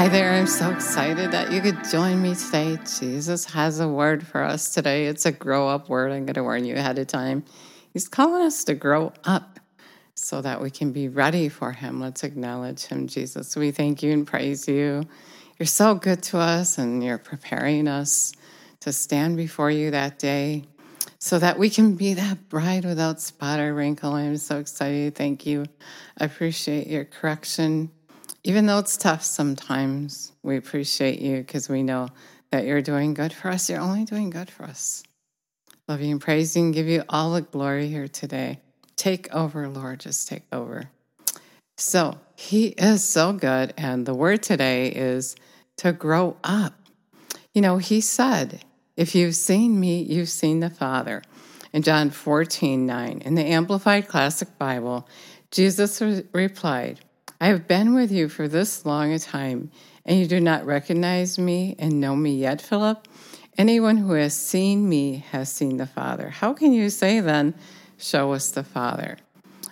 Hi there. I'm so excited that you could join me today. Jesus has a word for us today. It's a grow up word. I'm going to warn you ahead of time. He's calling us to grow up so that we can be ready for Him. Let's acknowledge Him, Jesus. We thank you and praise you. You're so good to us, and you're preparing us to stand before you that day so that we can be that bride without spot or wrinkle. I'm so excited. Thank you. I appreciate your correction. Even though it's tough sometimes, we appreciate you because we know that you're doing good for us. You're only doing good for us. Love you and praise you and give you all the glory here today. Take over, Lord. Just take over. So, He is so good. And the word today is to grow up. You know, He said, If you've seen me, you've seen the Father. In John 14, 9, in the Amplified Classic Bible, Jesus re- replied, I have been with you for this long a time, and you do not recognize me and know me yet, Philip? Anyone who has seen me has seen the Father. How can you say then, Show us the Father?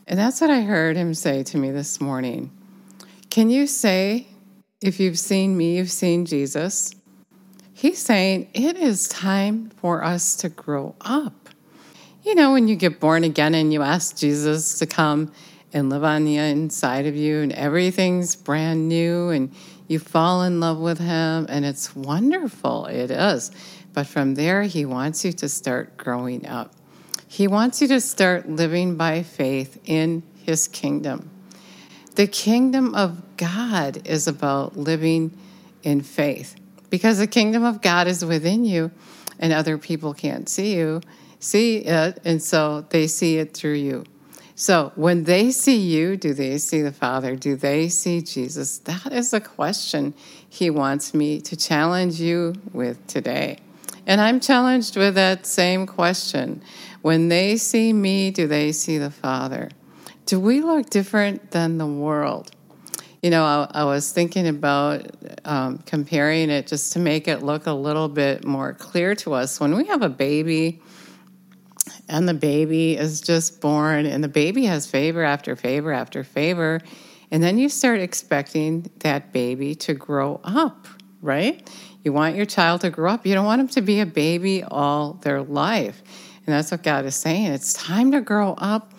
And that's what I heard him say to me this morning. Can you say, if you've seen me, you've seen Jesus? He's saying it is time for us to grow up. You know, when you get born again and you ask Jesus to come and live on the inside of you, and everything's brand new, and you fall in love with Him, and it's wonderful. It is. But from there, He wants you to start growing up. He wants you to start living by faith in His kingdom. The kingdom of God is about living in faith because the kingdom of God is within you and other people can't see you, see it, and so they see it through you. So when they see you, do they see the Father? Do they see Jesus? That is a question he wants me to challenge you with today. And I'm challenged with that same question. When they see me, do they see the Father? Do we look different than the world? You know, I, I was thinking about um, comparing it just to make it look a little bit more clear to us. When we have a baby, and the baby is just born, and the baby has favor after favor after favor, and then you start expecting that baby to grow up, right? You want your child to grow up. You don't want them to be a baby all their life. And that's what God is saying. It's time to grow up,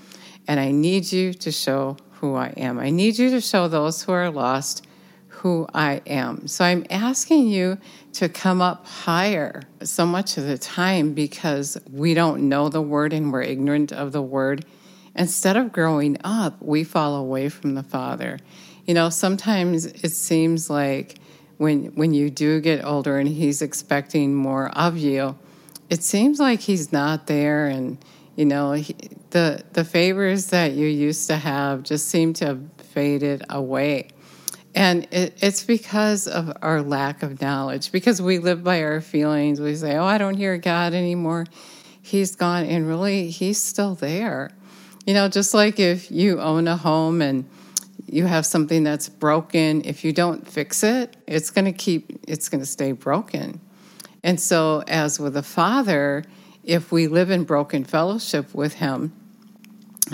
and I need you to show who I am. I need you to show those who are lost who I am. So I'm asking you to come up higher so much of the time because we don't know the word and we're ignorant of the word. Instead of growing up, we fall away from the Father. You know, sometimes it seems like when when you do get older and he's expecting more of you, it seems like he's not there and you know he, the the favors that you used to have just seem to have faded away and it, it's because of our lack of knowledge because we live by our feelings. We say oh i don't hear god anymore. He's gone and really he's still there. You know just like if you own a home and you have something that's broken if you don't fix it it's going to keep it's going to stay broken. And so, as with a Father, if we live in broken fellowship with Him,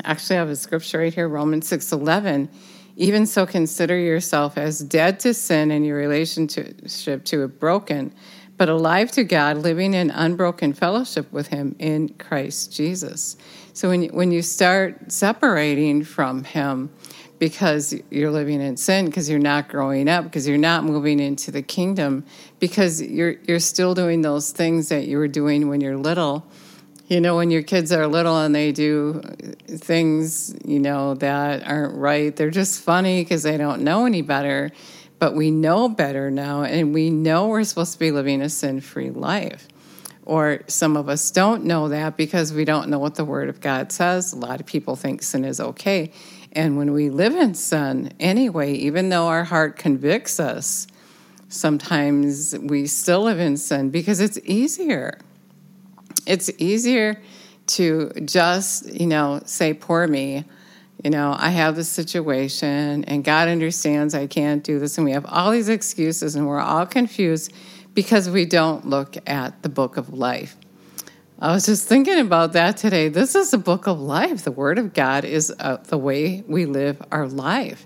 actually, I have a scripture right here, Romans six eleven. Even so, consider yourself as dead to sin and your relationship to it broken, but alive to God, living in unbroken fellowship with Him in Christ Jesus. So, when, when you start separating from Him, because you're living in sin because you're not growing up because you're not moving into the kingdom because you're you're still doing those things that you were doing when you're little you know when your kids are little and they do things you know that aren't right they're just funny because they don't know any better. But we know better now and we know we're supposed to be living a sin-free life. Or some of us don't know that because we don't know what the word of god says. A lot of people think sin is okay. And when we live in sin anyway, even though our heart convicts us, sometimes we still live in sin because it's easier. It's easier to just, you know, say, poor me. You know, I have this situation and God understands I can't do this. And we have all these excuses and we're all confused because we don't look at the book of life. I was just thinking about that today. This is the book of life. The Word of God is uh, the way we live our life.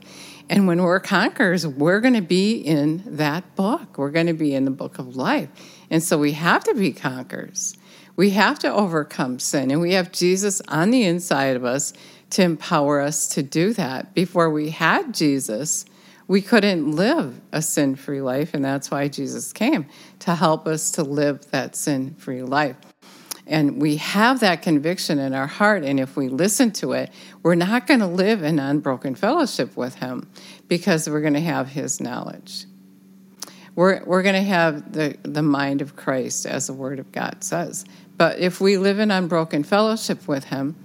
And when we're conquerors, we're going to be in that book. We're going to be in the book of life. And so we have to be conquerors. We have to overcome sin. And we have Jesus on the inside of us to empower us to do that. Before we had Jesus, we couldn't live a sin free life. And that's why Jesus came to help us to live that sin free life. And we have that conviction in our heart. And if we listen to it, we're not going to live in unbroken fellowship with Him because we're going to have His knowledge. We're, we're going to have the, the mind of Christ, as the Word of God says. But if we live in unbroken fellowship with Him,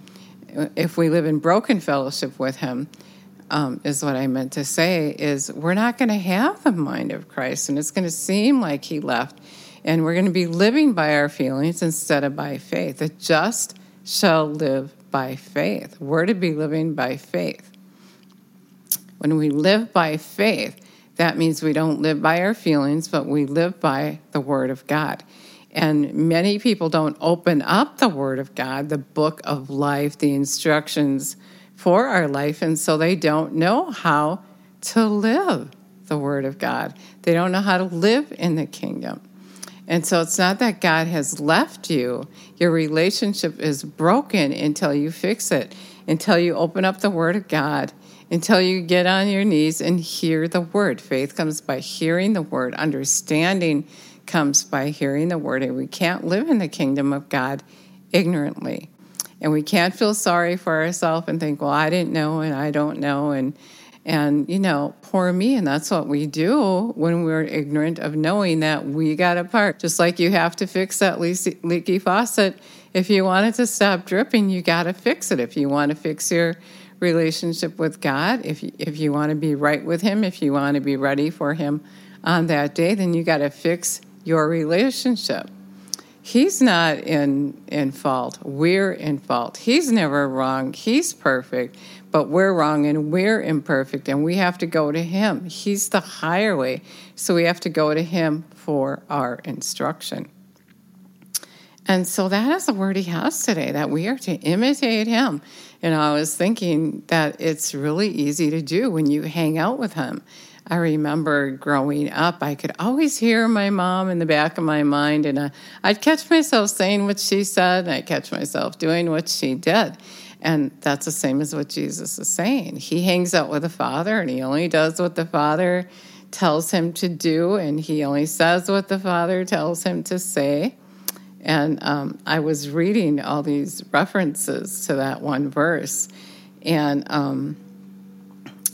if we live in broken fellowship with Him, um, is what I meant to say, is we're not going to have the mind of Christ. And it's going to seem like He left and we're going to be living by our feelings instead of by faith. The just shall live by faith. We're to be living by faith. When we live by faith, that means we don't live by our feelings, but we live by the Word of God. And many people don't open up the Word of God, the book of life, the instructions for our life, and so they don't know how to live the Word of God. They don't know how to live in the kingdom. And so it's not that God has left you. Your relationship is broken until you fix it, until you open up the Word of God, until you get on your knees and hear the Word. Faith comes by hearing the Word, understanding comes by hearing the Word. And we can't live in the kingdom of God ignorantly. And we can't feel sorry for ourselves and think, well, I didn't know and I don't know. And and, you know, poor me. And that's what we do when we're ignorant of knowing that we got a part. Just like you have to fix that leaky faucet. If you want it to stop dripping, you got to fix it. If you want to fix your relationship with God, if you, if you want to be right with Him, if you want to be ready for Him on that day, then you got to fix your relationship. He's not in in fault. We're in fault. He's never wrong. He's perfect but we're wrong and we're imperfect and we have to go to him. He's the higher way. So we have to go to him for our instruction. And so that is the word he has today that we are to imitate him. And I was thinking that it's really easy to do when you hang out with him. I remember growing up, I could always hear my mom in the back of my mind, and uh, I'd catch myself saying what she said, and I'd catch myself doing what she did. And that's the same as what Jesus is saying. He hangs out with the Father and he only does what the Father tells him to do, and he only says what the Father tells him to say. And um, I was reading all these references to that one verse, and um,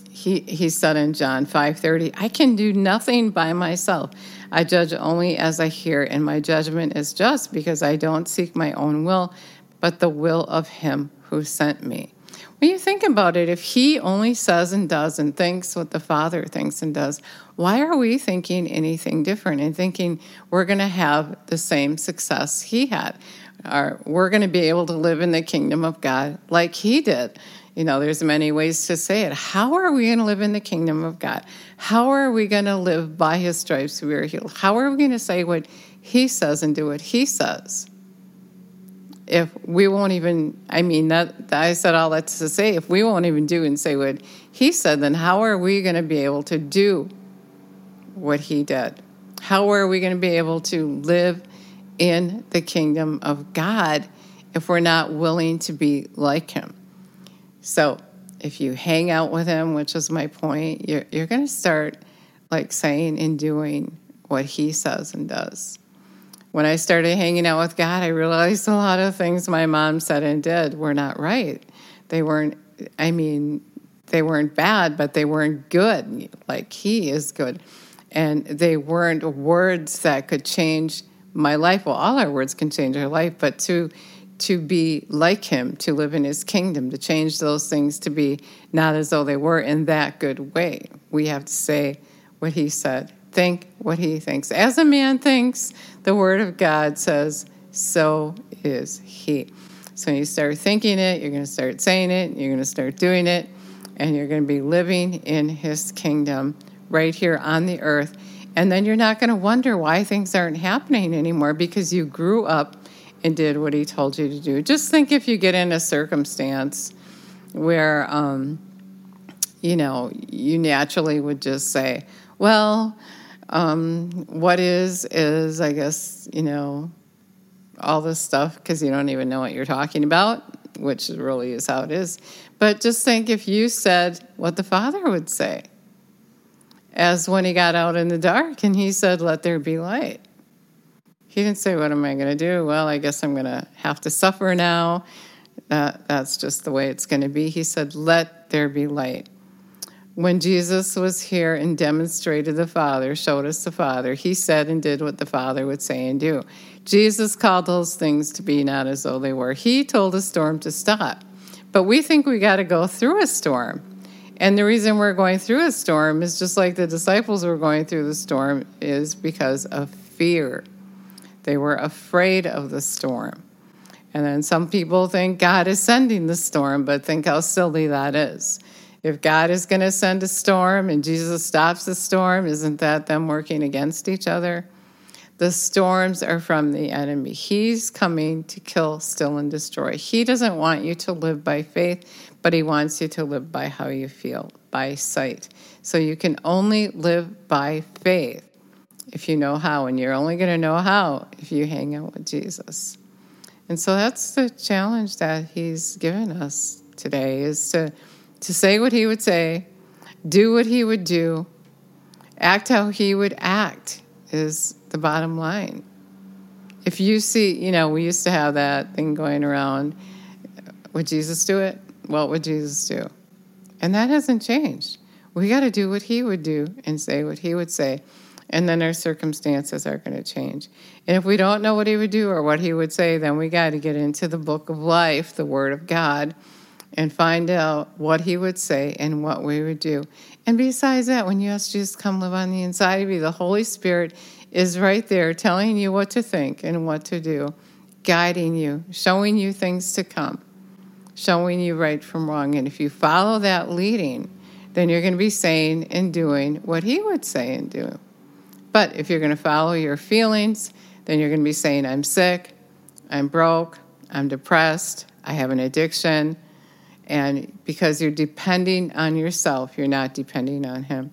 he he said in John five thirty, "I can do nothing by myself. I judge only as I hear, and my judgment is just because I don't seek my own will, but the will of Him who sent me. When you think about it, if he only says and does and thinks what the Father thinks and does, why are we thinking anything different and thinking we're going to have the same success he had? Or we're going to be able to live in the kingdom of God like he did. You know, there's many ways to say it. How are we going to live in the kingdom of God? How are we going to live by his stripes we are healed? How are we going to say what he says and do what he says? If we won't even i mean that i said all that to say if we won't even do and say what he said then how are we going to be able to do what he did? How are we going to be able to live in the kingdom of god if we're not willing to be like him? So if you hang out with him which is my point you're, you're going to start like saying and doing what he says and does when I started hanging out with God, I realized a lot of things my mom said and did were not right. They weren't, I mean, they weren't bad, but they weren't good. Like He is good. And they weren't words that could change my life. Well, all our words can change our life, but to to be like him, to live in his kingdom, to change those things to be not as though they were in that good way. We have to say what he said think what he thinks. As a man thinks, the word of God says, so is he. So when you start thinking it, you're going to start saying it, you're going to start doing it, and you're going to be living in his kingdom right here on the earth. And then you're not going to wonder why things aren't happening anymore because you grew up and did what he told you to do. Just think if you get in a circumstance where, um, you know, you naturally would just say, well, um, what is, is, I guess, you know, all this stuff because you don't even know what you're talking about, which really is how it is. But just think if you said what the Father would say, as when he got out in the dark and he said, Let there be light. He didn't say, What am I going to do? Well, I guess I'm going to have to suffer now. That, that's just the way it's going to be. He said, Let there be light. When Jesus was here and demonstrated the Father, showed us the Father, he said and did what the Father would say and do. Jesus called those things to be not as though they were. He told a storm to stop. But we think we got to go through a storm. And the reason we're going through a storm is just like the disciples were going through the storm, is because of fear. They were afraid of the storm. And then some people think God is sending the storm, but think how silly that is. If God is going to send a storm and Jesus stops the storm, isn't that them working against each other? The storms are from the enemy. He's coming to kill, steal, and destroy. He doesn't want you to live by faith, but he wants you to live by how you feel, by sight. So you can only live by faith if you know how, and you're only going to know how if you hang out with Jesus. And so that's the challenge that he's given us today is to to say what he would say, do what he would do, act how he would act is the bottom line. If you see, you know, we used to have that thing going around would Jesus do it? What would Jesus do? And that hasn't changed. We got to do what he would do and say what he would say. And then our circumstances are going to change. And if we don't know what he would do or what he would say, then we got to get into the book of life, the word of God, and find out what he would say and what we would do. And besides that, when you ask Jesus come live on the inside of you, the Holy Spirit is right there telling you what to think and what to do, guiding you, showing you things to come, showing you right from wrong. And if you follow that leading, then you're going to be saying and doing what he would say and do. But if you're going to follow your feelings, then you're going to be saying, I'm sick, I'm broke, I'm depressed, I have an addiction and because you're depending on yourself, you're not depending on Him.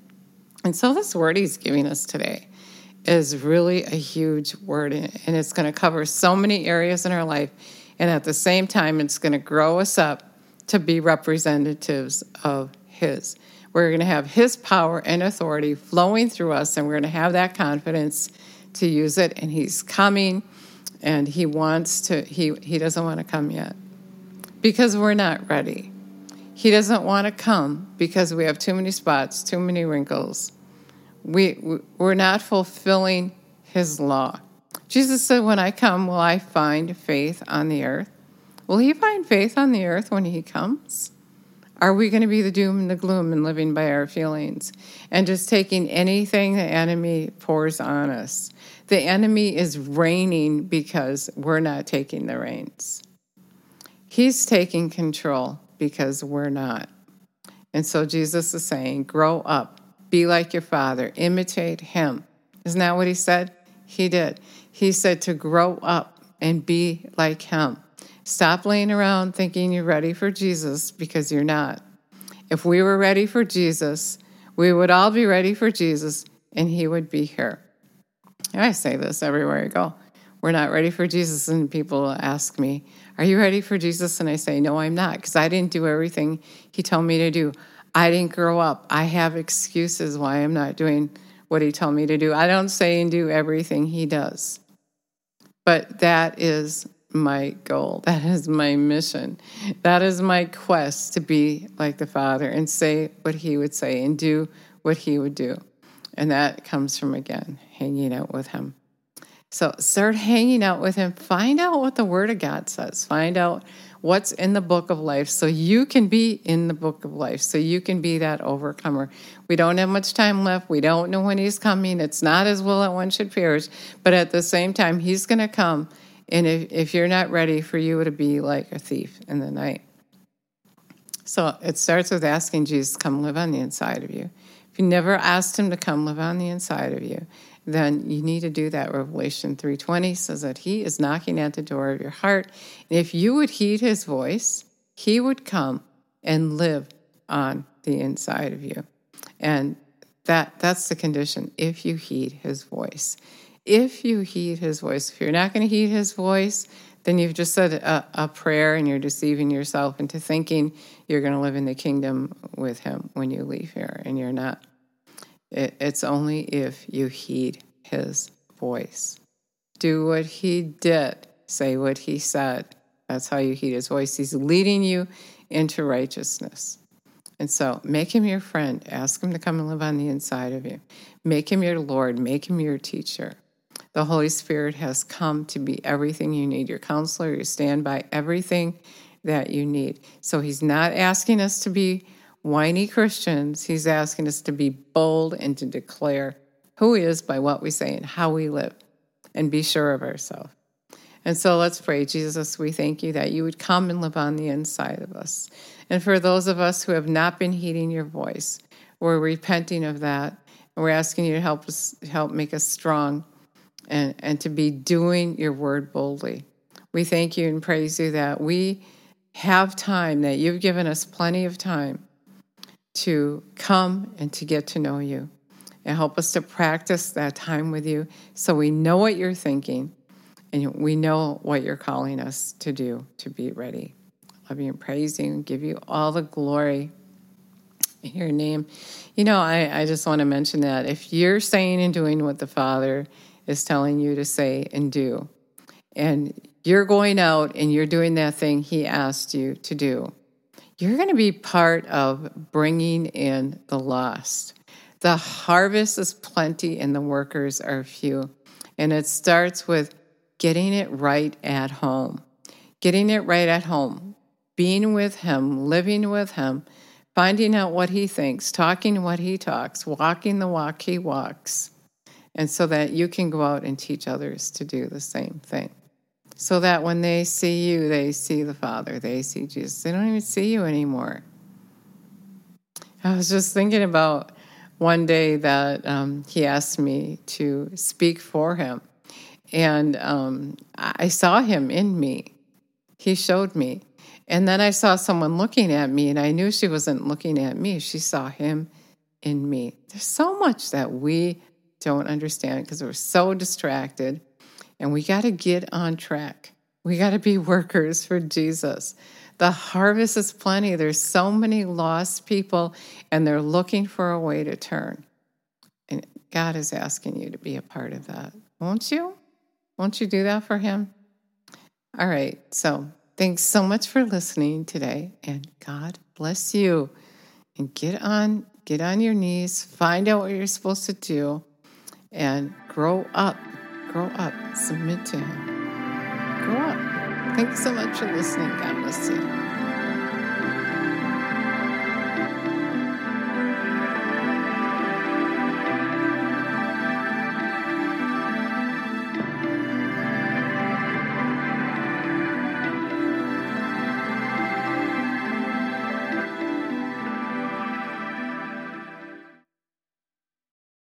And so, this word He's giving us today is really a huge word, and it's going to cover so many areas in our life. And at the same time, it's going to grow us up to be representatives of His. We're going to have His power and authority flowing through us, and we're going to have that confidence to use it. And He's coming, and He wants to, He, he doesn't want to come yet because we're not ready. He doesn't want to come because we have too many spots, too many wrinkles. We, we're not fulfilling his law. Jesus said, When I come, will I find faith on the earth? Will he find faith on the earth when he comes? Are we going to be the doom and the gloom and living by our feelings and just taking anything the enemy pours on us? The enemy is reigning because we're not taking the reins. He's taking control because we're not. And so Jesus is saying, grow up, be like your father, imitate him. Isn't that what he said? He did. He said to grow up and be like him. Stop laying around thinking you're ready for Jesus because you're not. If we were ready for Jesus, we would all be ready for Jesus and he would be here. I say this everywhere I go. We're not ready for Jesus, and people ask me, are you ready for Jesus? And I say, No, I'm not, because I didn't do everything He told me to do. I didn't grow up. I have excuses why I'm not doing what He told me to do. I don't say and do everything He does. But that is my goal. That is my mission. That is my quest to be like the Father and say what He would say and do what He would do. And that comes from, again, hanging out with Him. So start hanging out with him. Find out what the Word of God says. Find out what's in the book of life so you can be in the book of life, so you can be that overcomer. We don't have much time left. We don't know when He's coming. It's not as well that one should perish, but at the same time, He's going to come. And if, if you're not ready for you to be like a thief in the night. So it starts with asking Jesus, come live on the inside of you. If you never asked him to come live on the inside of you, then you need to do that. Revelation 3:20 says that he is knocking at the door of your heart. And if you would heed his voice, he would come and live on the inside of you. And that that's the condition if you heed his voice. If you heed his voice, if you're not going to heed his voice, then you've just said a, a, prayer and you're deceiving yourself into thinking you're going to live in the kingdom with him when you leave here, and you're not. It, it's only if you heed his voice. Do what he did, say what he said. That's how you heed his voice. He's leading you into righteousness. And so make him your friend. Ask him to come and live on the inside of you. Make him your Lord. Make him your teacher. The Holy Spirit has come to be everything you need your counselor, your standby, everything that you need. So he's not asking us to be whiny Christians. He's asking us to be bold and to declare who he is by what we say and how we live and be sure of ourselves. And so let's pray. Jesus, we thank you that you would come and live on the inside of us. And for those of us who have not been heeding your voice, we're repenting of that. And we're asking you to help us help make us strong and, and to be doing your word boldly. We thank you and praise you that we have time, that you've given us plenty of time to come and to get to know you. And help us to practice that time with you so we know what you're thinking and we know what you're calling us to do to be ready. Love you and praise you and give you all the glory in your name. You know, I, I just want to mention that if you're saying and doing what the Father is telling you to say and do, and you're going out and you're doing that thing He asked you to do, you're going to be part of bringing in the lost. The harvest is plenty and the workers are few. And it starts with getting it right at home. Getting it right at home, being with Him, living with Him, finding out what He thinks, talking what He talks, walking the walk He walks, and so that you can go out and teach others to do the same thing. So that when they see you, they see the Father, they see Jesus. They don't even see you anymore. I was just thinking about one day that um, he asked me to speak for him and um, I saw him in me. He showed me. And then I saw someone looking at me, and I knew she wasn't looking at me. She saw him in me. There's so much that we don't understand because we're so distracted, and we got to get on track. We got to be workers for Jesus. The harvest is plenty. There's so many lost people, and they're looking for a way to turn. And God is asking you to be a part of that, won't you? Won't you do that for him? All right. So thanks so much for listening today and God bless you. And get on, get on your knees, find out what you're supposed to do and grow up. Grow up. Submit to him. Grow up. Thanks so much for listening. God bless you.